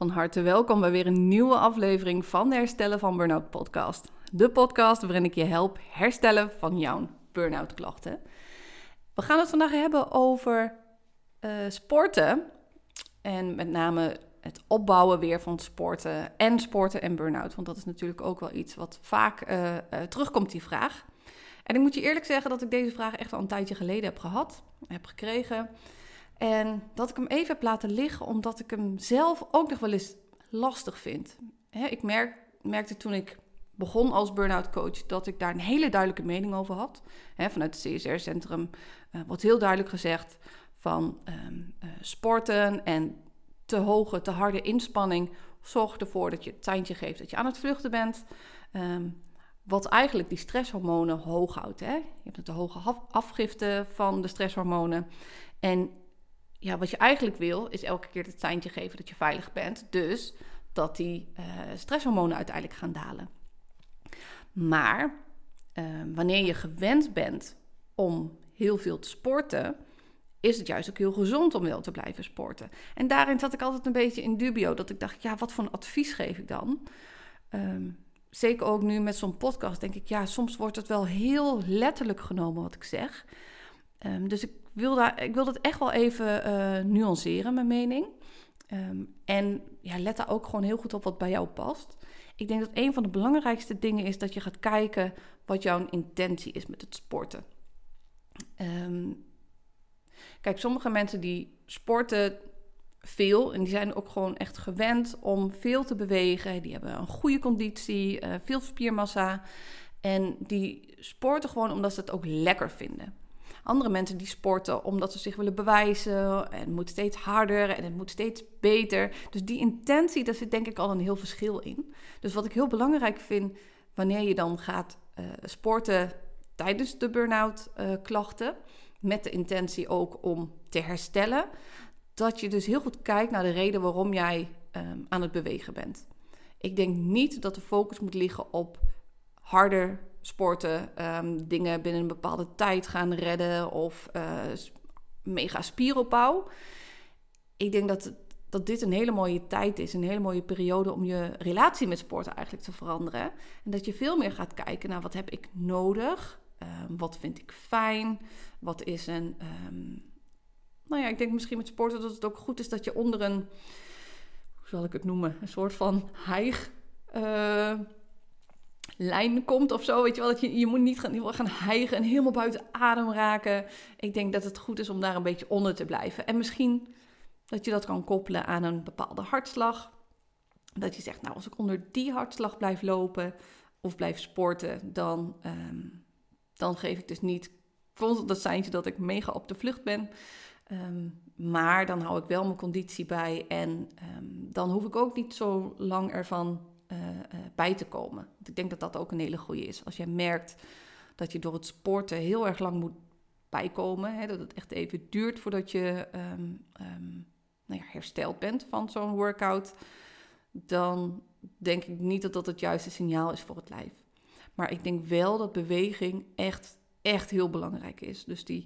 Van harte welkom bij weer een nieuwe aflevering van de Herstellen van Burnout podcast. De podcast waarin ik je help herstellen van jouw burn-out klachten. We gaan het vandaag hebben over uh, sporten en met name het opbouwen weer van sporten en sporten en burn-out. Want dat is natuurlijk ook wel iets wat vaak uh, uh, terugkomt, die vraag. En ik moet je eerlijk zeggen dat ik deze vraag echt al een tijdje geleden heb gehad, heb gekregen. En dat ik hem even heb laten liggen, omdat ik hem zelf ook nog wel eens lastig vind. ik merk, merkte toen ik begon als burn-out coach dat ik daar een hele duidelijke mening over had. vanuit het CSR-centrum uh, wordt heel duidelijk gezegd van ehm, eh, sporten en te hoge, te harde inspanning zorgt ervoor dat je het seintje geeft dat je aan het vluchten bent. Ehm, wat eigenlijk die stresshormonen hoog houdt. Hè? Je hebt de hoge afgifte van de stresshormonen. En ja, wat je eigenlijk wil, is elke keer het seintje geven dat je veilig bent. Dus dat die uh, stresshormonen uiteindelijk gaan dalen. Maar uh, wanneer je gewend bent om heel veel te sporten, is het juist ook heel gezond om wel te blijven sporten. En daarin zat ik altijd een beetje in dubio. Dat ik dacht, ja, wat voor advies geef ik dan? Um, zeker ook nu met zo'n podcast, denk ik, ja, soms wordt het wel heel letterlijk genomen wat ik zeg. Um, dus ik wil, ik wil dat echt wel even uh, nuanceren, mijn mening. Um, en ja, let daar ook gewoon heel goed op wat bij jou past. Ik denk dat een van de belangrijkste dingen is dat je gaat kijken wat jouw intentie is met het sporten. Um, kijk, sommige mensen die sporten veel en die zijn ook gewoon echt gewend om veel te bewegen. Die hebben een goede conditie, uh, veel spiermassa. En die sporten gewoon omdat ze het ook lekker vinden. Andere mensen die sporten omdat ze zich willen bewijzen. En het moet steeds harder en het moet steeds beter. Dus die intentie, daar zit denk ik al een heel verschil in. Dus wat ik heel belangrijk vind wanneer je dan gaat uh, sporten tijdens de burn-out uh, klachten. Met de intentie ook om te herstellen. Dat je dus heel goed kijkt naar de reden waarom jij um, aan het bewegen bent. Ik denk niet dat de focus moet liggen op harder sporten, um, dingen binnen een bepaalde tijd gaan redden of uh, mega spieropbouw. Ik denk dat, dat dit een hele mooie tijd is, een hele mooie periode om je relatie met sporten eigenlijk te veranderen. En dat je veel meer gaat kijken naar wat heb ik nodig, um, wat vind ik fijn, wat is een. Um, nou ja, ik denk misschien met sporten dat het ook goed is dat je onder een, hoe zal ik het noemen, een soort van. Uh, lijn komt of zo. Weet je wel, dat je, je moet niet gaan, gaan hijgen en helemaal buiten adem raken. Ik denk dat het goed is om daar een beetje onder te blijven. En misschien dat je dat kan koppelen aan een bepaalde hartslag. Dat je zegt, nou, als ik onder die hartslag blijf lopen of blijf sporten, dan, um, dan geef ik dus niet constant dat seintje dat ik mega op de vlucht ben. Um, maar dan hou ik wel mijn conditie bij en um, dan hoef ik ook niet zo lang ervan bij te komen. Ik denk dat dat ook een hele goede is. Als jij merkt dat je door het sporten heel erg lang moet bijkomen, hè, dat het echt even duurt voordat je um, um, nou ja, hersteld bent van zo'n workout, dan denk ik niet dat dat het juiste signaal is voor het lijf. Maar ik denk wel dat beweging echt, echt heel belangrijk is. Dus, die,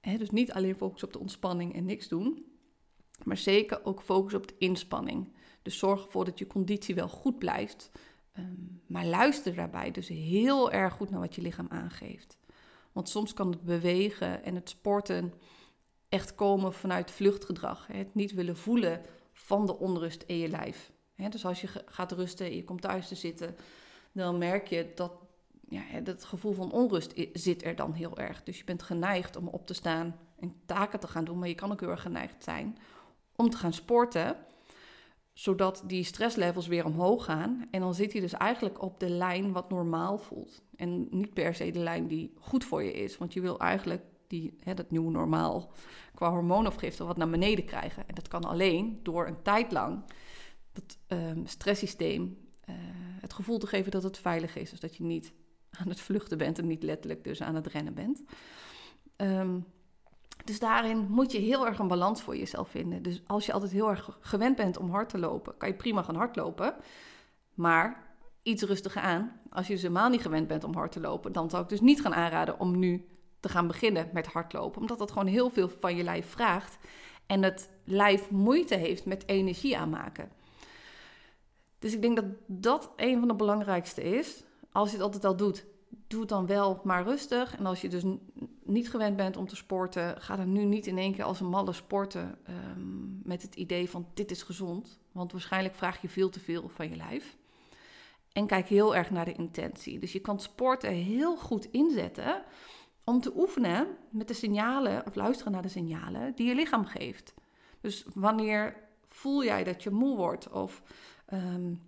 hè, dus niet alleen focus op de ontspanning en niks doen, maar zeker ook focus op de inspanning. Dus zorg ervoor dat je conditie wel goed blijft. Um, maar luister daarbij dus heel erg goed naar wat je lichaam aangeeft. Want soms kan het bewegen en het sporten echt komen vanuit vluchtgedrag. Het niet willen voelen van de onrust in je lijf. Dus als je gaat rusten en je komt thuis te zitten, dan merk je dat ja, dat gevoel van onrust zit er dan heel erg. Dus je bent geneigd om op te staan en taken te gaan doen, maar je kan ook heel erg geneigd zijn om te gaan sporten zodat die stresslevels weer omhoog gaan. En dan zit hij dus eigenlijk op de lijn wat normaal voelt. En niet per se de lijn die goed voor je is. Want je wil eigenlijk die, hè, dat nieuwe normaal qua hormoonafgifte wat naar beneden krijgen. En dat kan alleen door een tijd lang dat um, stresssysteem uh, het gevoel te geven dat het veilig is. Dus dat je niet aan het vluchten bent en niet letterlijk dus aan het rennen bent. Um, dus daarin moet je heel erg een balans voor jezelf vinden. Dus als je altijd heel erg gewend bent om hard te lopen, kan je prima gaan hardlopen. Maar iets rustiger aan. Als je dus helemaal niet gewend bent om hard te lopen, dan zou ik dus niet gaan aanraden om nu te gaan beginnen met hardlopen. Omdat dat gewoon heel veel van je lijf vraagt. En het lijf moeite heeft met energie aanmaken. Dus ik denk dat dat een van de belangrijkste is. Als je het altijd al doet, doe het dan wel maar rustig. En als je dus niet gewend bent om te sporten, ga dan nu niet in één keer als een malle sporten um, met het idee van dit is gezond. Want waarschijnlijk vraag je veel te veel van je lijf. En kijk heel erg naar de intentie. Dus je kan sporten heel goed inzetten om te oefenen met de signalen, of luisteren naar de signalen die je lichaam geeft. Dus wanneer voel jij dat je moe wordt? Of um,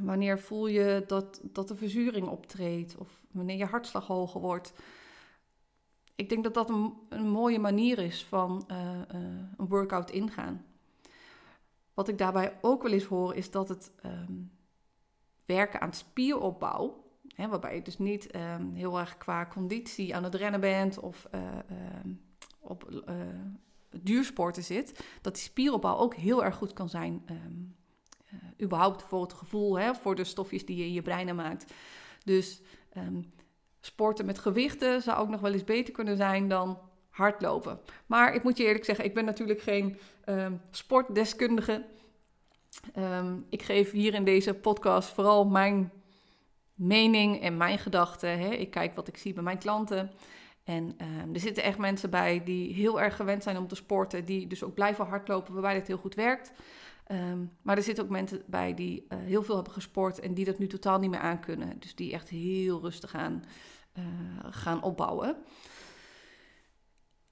wanneer voel je dat, dat de verzuring optreedt? Of wanneer je hartslag hoger wordt? Ik denk dat dat een, een mooie manier is van uh, uh, een workout ingaan. Wat ik daarbij ook wel eens hoor, is dat het um, werken aan spieropbouw, hè, waarbij je dus niet um, heel erg qua conditie aan het rennen bent of uh, op duursporten zit, dat die spieropbouw ook heel erg goed kan zijn. Überhaupt voor het gevoel, hè, voor de stofjes die je in je brein maakt. Dus sporten met gewichten zou ook nog wel eens beter kunnen zijn dan hardlopen. Maar ik moet je eerlijk zeggen, ik ben natuurlijk geen um, sportdeskundige. Um, ik geef hier in deze podcast vooral mijn mening en mijn gedachten. Hè. Ik kijk wat ik zie bij mijn klanten. En um, er zitten echt mensen bij die heel erg gewend zijn om te sporten, die dus ook blijven hardlopen, waarbij dit heel goed werkt. Um, maar er zitten ook mensen bij die uh, heel veel hebben gesport en die dat nu totaal niet meer aankunnen. Dus die echt heel rustig aan uh, gaan opbouwen.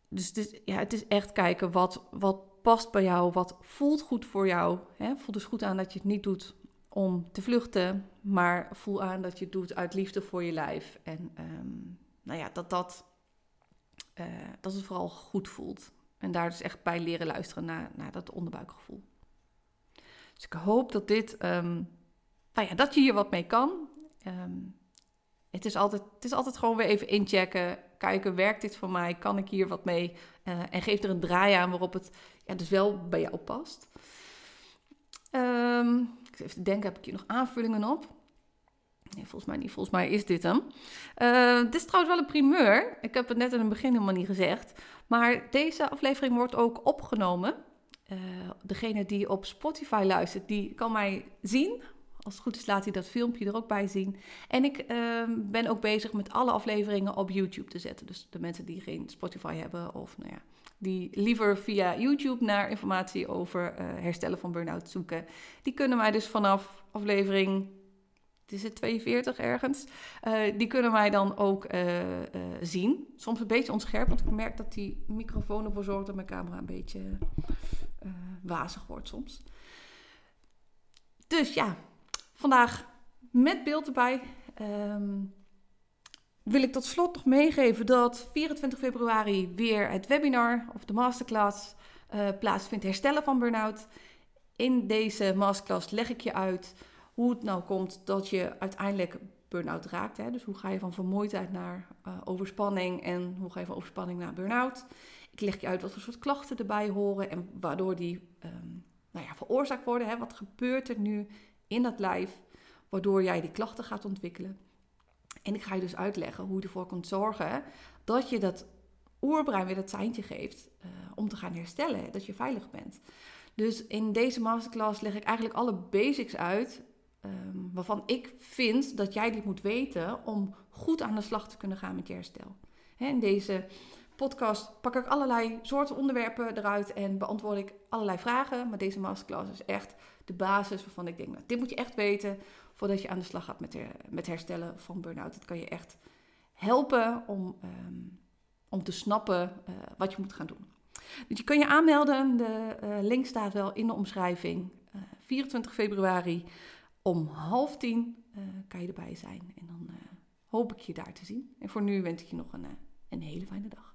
Dus, dus ja, het is echt kijken wat, wat past bij jou, wat voelt goed voor jou. Hè? Voel dus goed aan dat je het niet doet om te vluchten, maar voel aan dat je het doet uit liefde voor je lijf. En um, nou ja, dat dat uh, dat het vooral goed voelt. En daar dus echt bij leren luisteren naar, naar dat onderbuikgevoel. Dus ik hoop dat dit, um, nou ja, dat je hier wat mee kan. Um, het, is altijd, het is altijd gewoon weer even inchecken. Kijken, werkt dit voor mij? Kan ik hier wat mee? Uh, en geef er een draai aan waarop het ja, dus wel bij jou past. Um, even denken, heb ik hier nog aanvullingen op? Nee, volgens mij niet. Volgens mij is dit hem. Uh, dit is trouwens wel een primeur. Ik heb het net in het begin helemaal niet gezegd. Maar deze aflevering wordt ook opgenomen. Uh, degene die op Spotify luistert, die kan mij zien. Als het goed is, laat hij dat filmpje er ook bij zien. En ik uh, ben ook bezig met alle afleveringen op YouTube te zetten. Dus de mensen die geen Spotify hebben of nou ja, die liever via YouTube naar informatie over uh, herstellen van burn-out zoeken. Die kunnen mij dus vanaf aflevering is het 42 ergens, uh, die kunnen wij dan ook zien. Soms een beetje onscherp, want ik merk dat die microfoon ervoor zorgt dat mijn camera een beetje wazig wordt soms. Dus ja, vandaag met beeld erbij. Um, wil ik tot slot nog meegeven dat 24 februari weer het webinar of de masterclass plaatsvindt herstellen van burn-out. In deze masterclass leg ik je uit hoe het nou komt dat je uiteindelijk burn-out raakt. Hè? Dus hoe ga je van vermoeidheid naar uh, overspanning en hoe ga je van overspanning naar burn-out. Ik leg je uit wat voor soort klachten erbij horen en waardoor die um, nou ja, veroorzaakt worden. Hè? Wat gebeurt er nu in dat lijf waardoor jij die klachten gaat ontwikkelen. En ik ga je dus uitleggen hoe je ervoor kunt zorgen dat je dat oerbrein weer dat seintje geeft uh, om te gaan herstellen, dat je veilig bent. Dus in deze masterclass leg ik eigenlijk alle basics uit um, waarvan ik vind dat jij dit moet weten om goed aan de slag te kunnen gaan met je herstel. Hè, in deze podcast pak ik allerlei soorten onderwerpen eruit en beantwoord ik allerlei vragen. Maar deze masterclass is echt de basis waarvan ik denk, nou, dit moet je echt weten voordat je aan de slag gaat met, her, met herstellen van burn-out. Het kan je echt helpen om, um, om te snappen uh, wat je moet gaan doen. Dus je kan je aanmelden. De uh, link staat wel in de omschrijving. Uh, 24 februari om half tien kan je erbij zijn. En dan hoop ik je daar te zien. En voor nu wens ik je nog een, een hele fijne dag.